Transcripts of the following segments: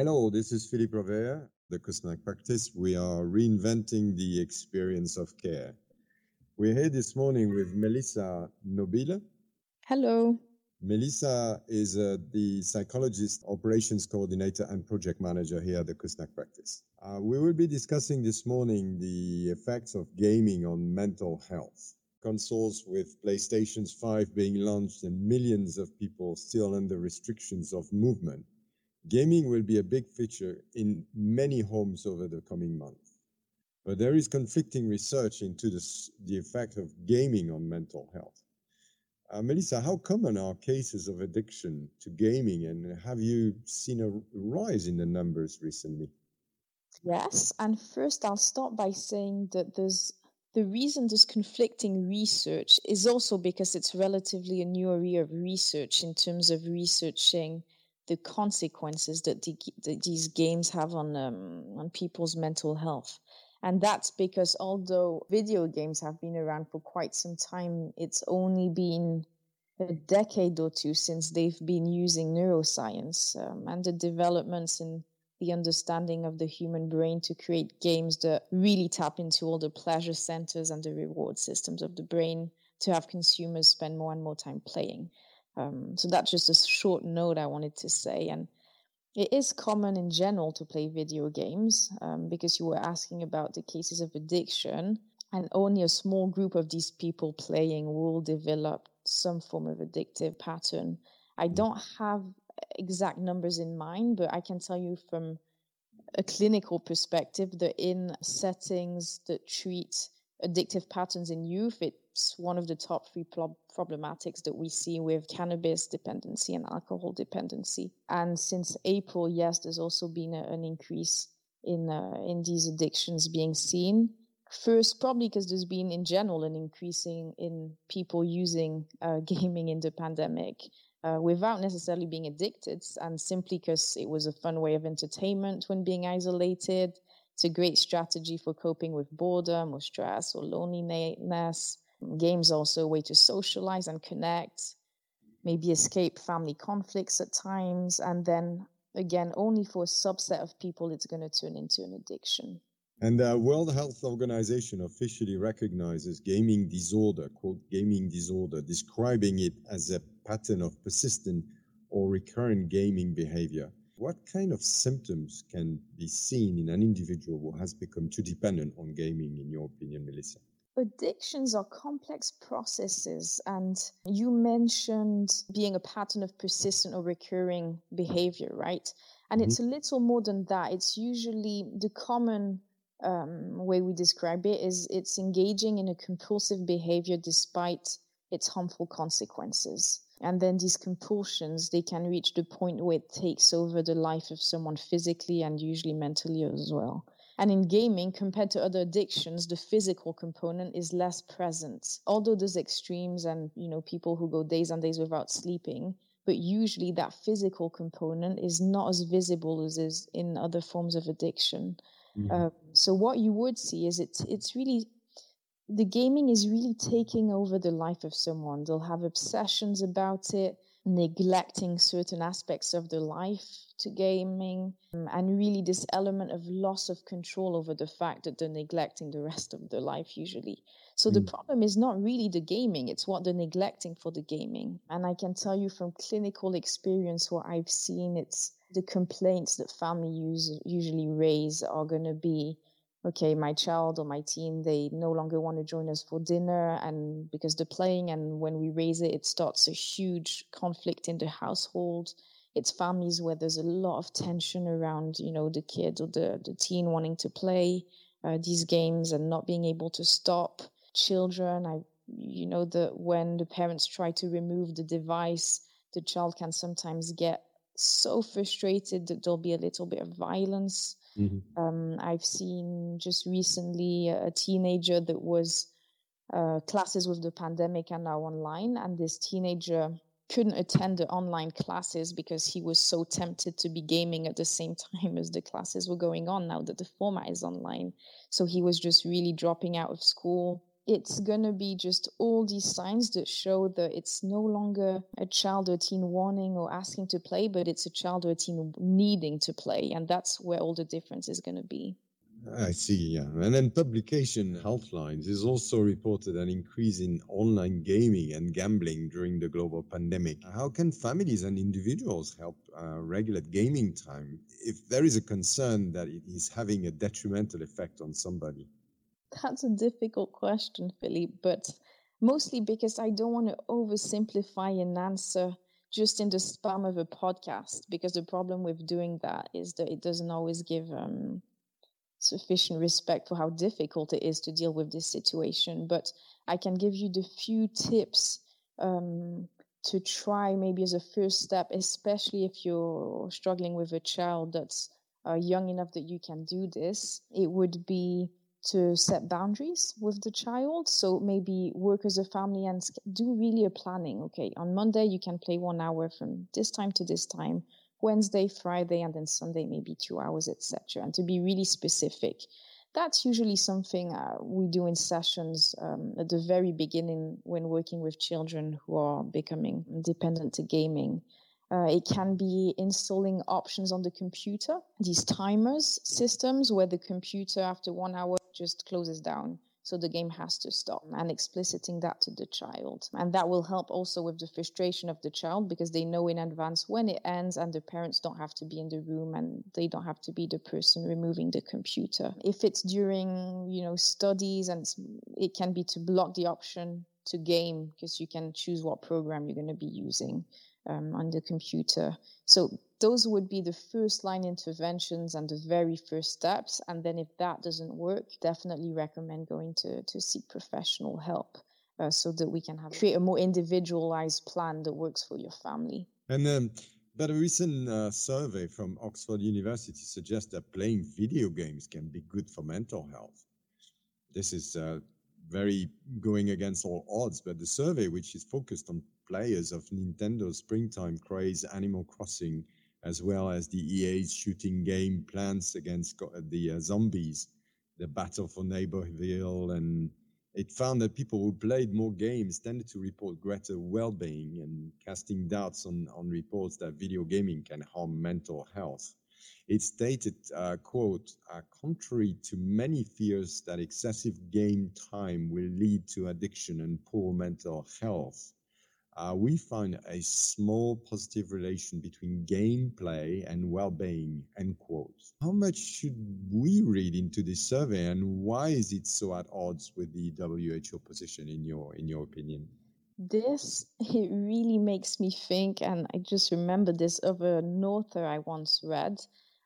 Hello, this is Philippe Rovere, the Kusnacht Practice. We are reinventing the experience of care. We're here this morning with Melissa Nobile. Hello. Melissa is uh, the psychologist, operations coordinator, and project manager here at the Kusnacht Practice. Uh, we will be discussing this morning the effects of gaming on mental health. Consoles with PlayStations 5 being launched and millions of people still under restrictions of movement. Gaming will be a big feature in many homes over the coming months. But there is conflicting research into this, the effect of gaming on mental health. Uh, Melissa, how common are cases of addiction to gaming, and have you seen a rise in the numbers recently? Yes, and first I'll start by saying that there's the reason there's conflicting research is also because it's relatively a new area of research in terms of researching the consequences that, the, that these games have on um, on people's mental health. And that's because although video games have been around for quite some time, it's only been a decade or two since they've been using neuroscience um, and the developments in the understanding of the human brain to create games that really tap into all the pleasure centers and the reward systems of the brain to have consumers spend more and more time playing. Um, so that's just a short note I wanted to say. And it is common in general to play video games um, because you were asking about the cases of addiction, and only a small group of these people playing will develop some form of addictive pattern. I mm. don't have exact numbers in mind, but I can tell you from a clinical perspective that in settings that treat addictive patterns in youth, one of the top three pro- problematics that we see with cannabis dependency and alcohol dependency. And since April, yes, there's also been a, an increase in uh, in these addictions being seen. First, probably because there's been in general an increasing in people using uh, gaming in the pandemic. Uh, without necessarily being addicted, and simply because it was a fun way of entertainment when being isolated. It's a great strategy for coping with boredom or stress or loneliness. Games also a way to socialize and connect, maybe escape family conflicts at times, and then again, only for a subset of people, it's going to turn into an addiction. And the World Health Organization officially recognizes gaming disorder, quote, gaming disorder, describing it as a pattern of persistent or recurrent gaming behavior. What kind of symptoms can be seen in an individual who has become too dependent on gaming, in your opinion, Melissa? Addictions are complex processes, and you mentioned being a pattern of persistent or recurring behavior, right? And mm-hmm. it's a little more than that. It's usually the common um, way we describe it is it's engaging in a compulsive behavior despite its harmful consequences. And then these compulsions, they can reach the point where it takes over the life of someone physically and usually mentally as well. And in gaming, compared to other addictions, the physical component is less present. Although there's extremes and, you know, people who go days and days without sleeping, but usually that physical component is not as visible as is in other forms of addiction. Mm-hmm. Uh, so what you would see is it's it's really the gaming is really taking over the life of someone. They'll have obsessions about it neglecting certain aspects of their life to gaming, um, and really this element of loss of control over the fact that they're neglecting the rest of their life usually. So mm. the problem is not really the gaming, it's what they're neglecting for the gaming. And I can tell you from clinical experience what I've seen, it's the complaints that families usually raise are going to be okay, my child or my teen, they no longer want to join us for dinner and because they're playing and when we raise it, it starts a huge conflict in the household. It's families where there's a lot of tension around, you know, the kid or the, the teen wanting to play uh, these games and not being able to stop. Children, I, you know, that when the parents try to remove the device, the child can sometimes get so frustrated that there'll be a little bit of violence Mm-hmm. Um, I've seen just recently a teenager that was uh, classes with the pandemic and now online, and this teenager couldn't attend the online classes because he was so tempted to be gaming at the same time as the classes were going on now that the format is online. So he was just really dropping out of school it's going to be just all these signs that show that it's no longer a child or teen wanting or asking to play, but it's a child or teen needing to play. And that's where all the difference is going to be. I see, yeah. And then publication Healthlines is also reported an increase in online gaming and gambling during the global pandemic. How can families and individuals help uh, regulate gaming time if there is a concern that it is having a detrimental effect on somebody? That's a difficult question, Philippe, but mostly because I don't want to oversimplify an answer just in the spam of a podcast, because the problem with doing that is that it doesn't always give um, sufficient respect for how difficult it is to deal with this situation. But I can give you the few tips um, to try maybe as a first step, especially if you're struggling with a child that's uh, young enough that you can do this. It would be to set boundaries with the child. So maybe work as a family and do really a planning. Okay, on Monday you can play one hour from this time to this time. Wednesday, Friday, and then Sunday, maybe two hours, etc. And to be really specific. That's usually something uh, we do in sessions um, at the very beginning when working with children who are becoming dependent to gaming. Uh, it can be installing options on the computer, these timers systems where the computer after one hour just closes down so the game has to stop and expliciting that to the child. And that will help also with the frustration of the child because they know in advance when it ends and the parents don't have to be in the room and they don't have to be the person removing the computer. If it's during, you know, studies and it can be to block the option to game because you can choose what program you're going to be using um, on the computer. So those would be the first line interventions and the very first steps. And then if that doesn't work, definitely recommend going to, to seek professional help uh, so that we can have create a more individualized plan that works for your family. And then, but a recent uh, survey from Oxford University suggests that playing video games can be good for mental health. This is uh, very going against all odds, but the survey, which is focused on players of Nintendo's springtime craze Animal Crossing, as well as the EA's shooting game Plants Against the uh, Zombies, the Battle for Neighborville, and it found that people who played more games tended to report greater well-being and casting doubts on, on reports that video gaming can harm mental health. It stated, uh, quote, uh, contrary to many fears that excessive game time will lead to addiction and poor mental health, uh, we find a small positive relation between gameplay and well-being end quote. How much should we read into this survey and why is it so at odds with the WHO position in your in your opinion this it really makes me think and i just remember this of an author i once read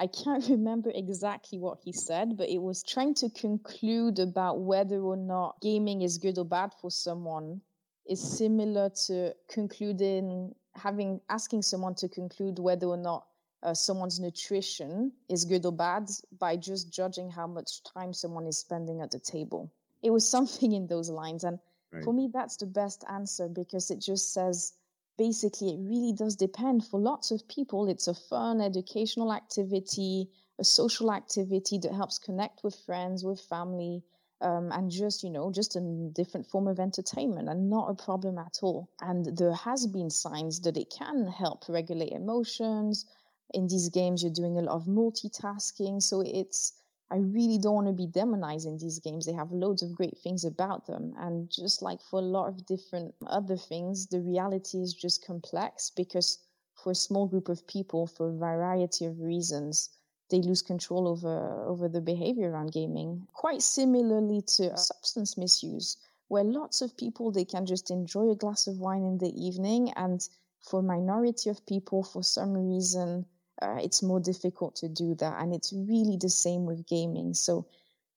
I can't remember exactly what he said, but it was trying to conclude about whether or not gaming is good or bad for someone is similar to concluding having asking someone to conclude whether or not uh, someone's nutrition is good or bad by just judging how much time someone is spending at the table. It was something in those lines. And right. for me, that's the best answer because it just says basically it really does depend. For lots of people, it's a fun educational activity, a social activity that helps connect with friends, with family, um, and just you know just a different form of entertainment and not a problem at all and there has been signs that it can help regulate emotions in these games you're doing a lot of multitasking so it's i really don't want to be demonizing these games they have loads of great things about them and just like for a lot of different other things the reality is just complex because for a small group of people for a variety of reasons they lose control over over the behavior around gaming. Quite similarly to substance misuse, where lots of people they can just enjoy a glass of wine in the evening, and for minority of people, for some reason, uh, it's more difficult to do that, and it's really the same with gaming. So.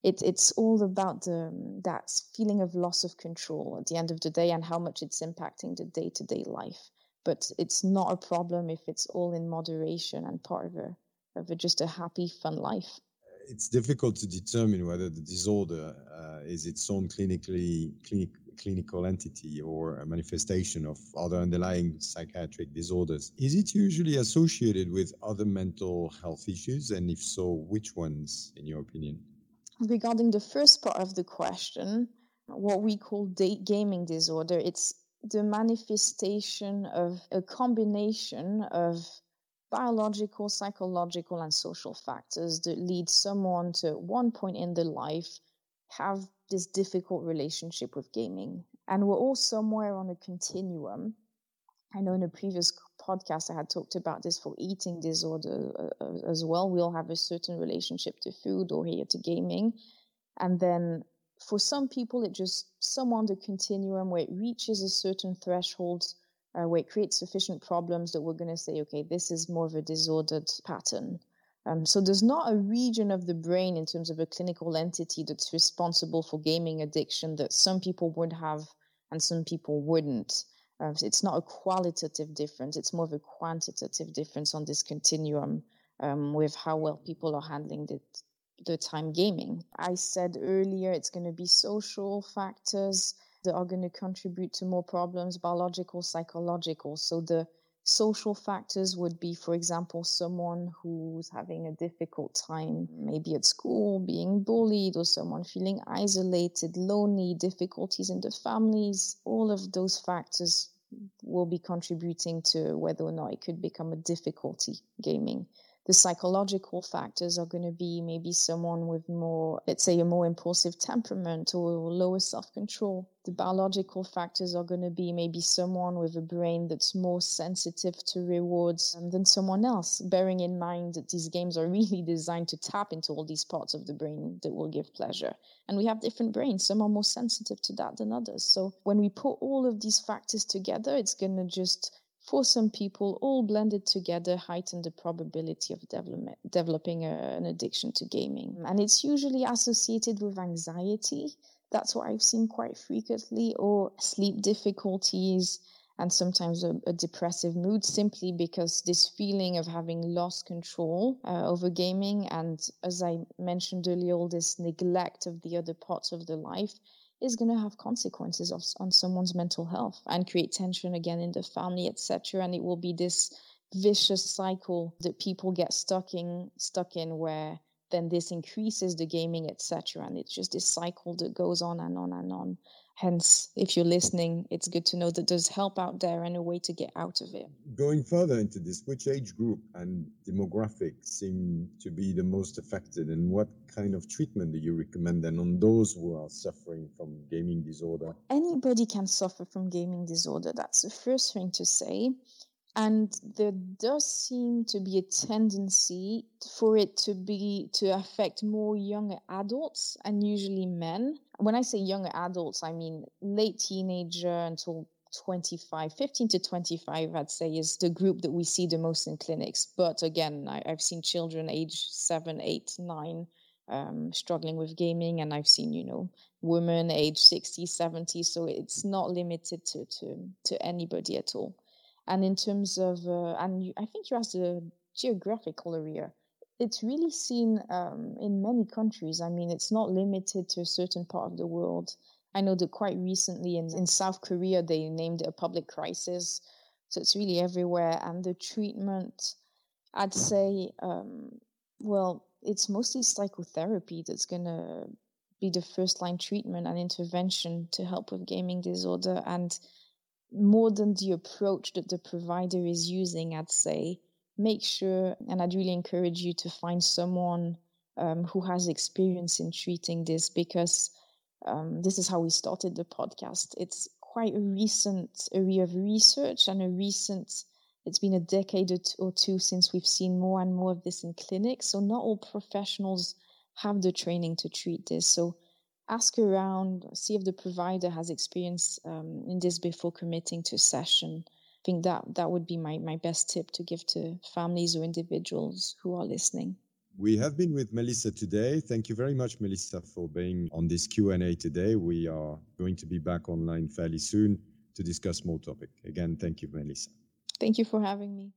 It, it's all about the, that feeling of loss of control at the end of the day and how much it's impacting the day to day life. But it's not a problem if it's all in moderation and part of a of a, just a happy, fun life. It's difficult to determine whether the disorder uh, is its own clinically clinic, clinical entity or a manifestation of other underlying psychiatric disorders. Is it usually associated with other mental health issues, and if so, which ones, in your opinion? Regarding the first part of the question, what we call date gaming disorder. It's the manifestation of a combination of biological, psychological, and social factors that lead someone to one point in their life have this difficult relationship with gaming. And we're all somewhere on a continuum. I know in a previous podcast I had talked about this for eating disorder uh, uh, as well. We all have a certain relationship to food or here to gaming. And then for some people, it just some on the continuum where it reaches a certain threshold uh, where it creates sufficient problems that we're going to say, okay, this is more of a disordered pattern. Um, so there's not a region of the brain in terms of a clinical entity that's responsible for gaming addiction that some people would have and some people wouldn't. Uh, it's not a qualitative difference; it's more of a quantitative difference on this continuum um, with how well people are handling the, the time gaming. I said earlier it's going to be social factors that are going to contribute to more problems, biological, psychological. So the social factors would be, for example, someone who's having a difficult time, maybe at school, being bullied, or someone feeling isolated, lonely, difficulties in the families. All of those factors will be contributing to whether or not it could become a difficulty gaming the psychological factors are going to be maybe someone with more, let's say, a more impulsive temperament or lower self control. The biological factors are going to be maybe someone with a brain that's more sensitive to rewards um, than someone else, bearing in mind that these games are really designed to tap into all these parts of the brain that will give pleasure. And we have different brains. Some are more sensitive to that than others. So when we put all of these factors together, it's going to just for some people, all blended together heighten the probability of develop- developing a, an addiction to gaming. And it's usually associated with anxiety. That's what I've seen quite frequently, or sleep difficulties, and sometimes a, a depressive mood, simply because this feeling of having lost control uh, over gaming, and as I mentioned earlier, all this neglect of the other parts of the life is going to have consequences of, on someone's mental health and create tension again in the family, etc. And it will be this vicious cycle that people get stuck in, stuck in where then this increases the gaming, etc. And it's just this cycle that goes on and on and on. Hence, if you're listening, it's good to know that there's help out there and a way to get out of it. Going further into this, which age group and demographic seem to be the most affected, and what kind of treatment do you recommend then on those who are suffering from gaming disorder? Anybody can suffer from gaming disorder. That's the first thing to say. And there does seem to be a tendency for it to be to affect more younger adults and usually men. When I say younger adults, I mean late teenager until 25, 15 to 25, I'd say is the group that we see the most in clinics. But again, I, have seen children age seven, eight, nine um, struggling with gaming, and I've seen, you know, women age 60, 70. So it's not limited to, to, to anybody at all. And in terms of, uh, and you, I think you asked the geographical area. It's really seen um, in many countries. I mean, it's not limited to a certain part of the world. I know that quite recently in, in South Korea, they named it a public crisis. So it's really everywhere. And the treatment, I'd say, um, well, it's mostly psychotherapy that's going to be the first line treatment and intervention to help with gaming disorder. And more than the approach that the provider is using, I'd say, make sure, and I'd really encourage you to find someone um, who has experience in treating this because um, this is how we started the podcast. It's quite a recent area of research and a recent, it's been a decade or two since we've seen more and more of this in clinics. So not all professionals have the training to treat this. So ask around, see if the provider has experience um, in this before committing to a session. I think that that would be my, my best tip to give to families or individuals who are listening. We have been with Melissa today. Thank you very much, Melissa, for being on this Q&A today. We are going to be back online fairly soon to discuss more topic. Again, thank you, Melissa. Thank you for having me.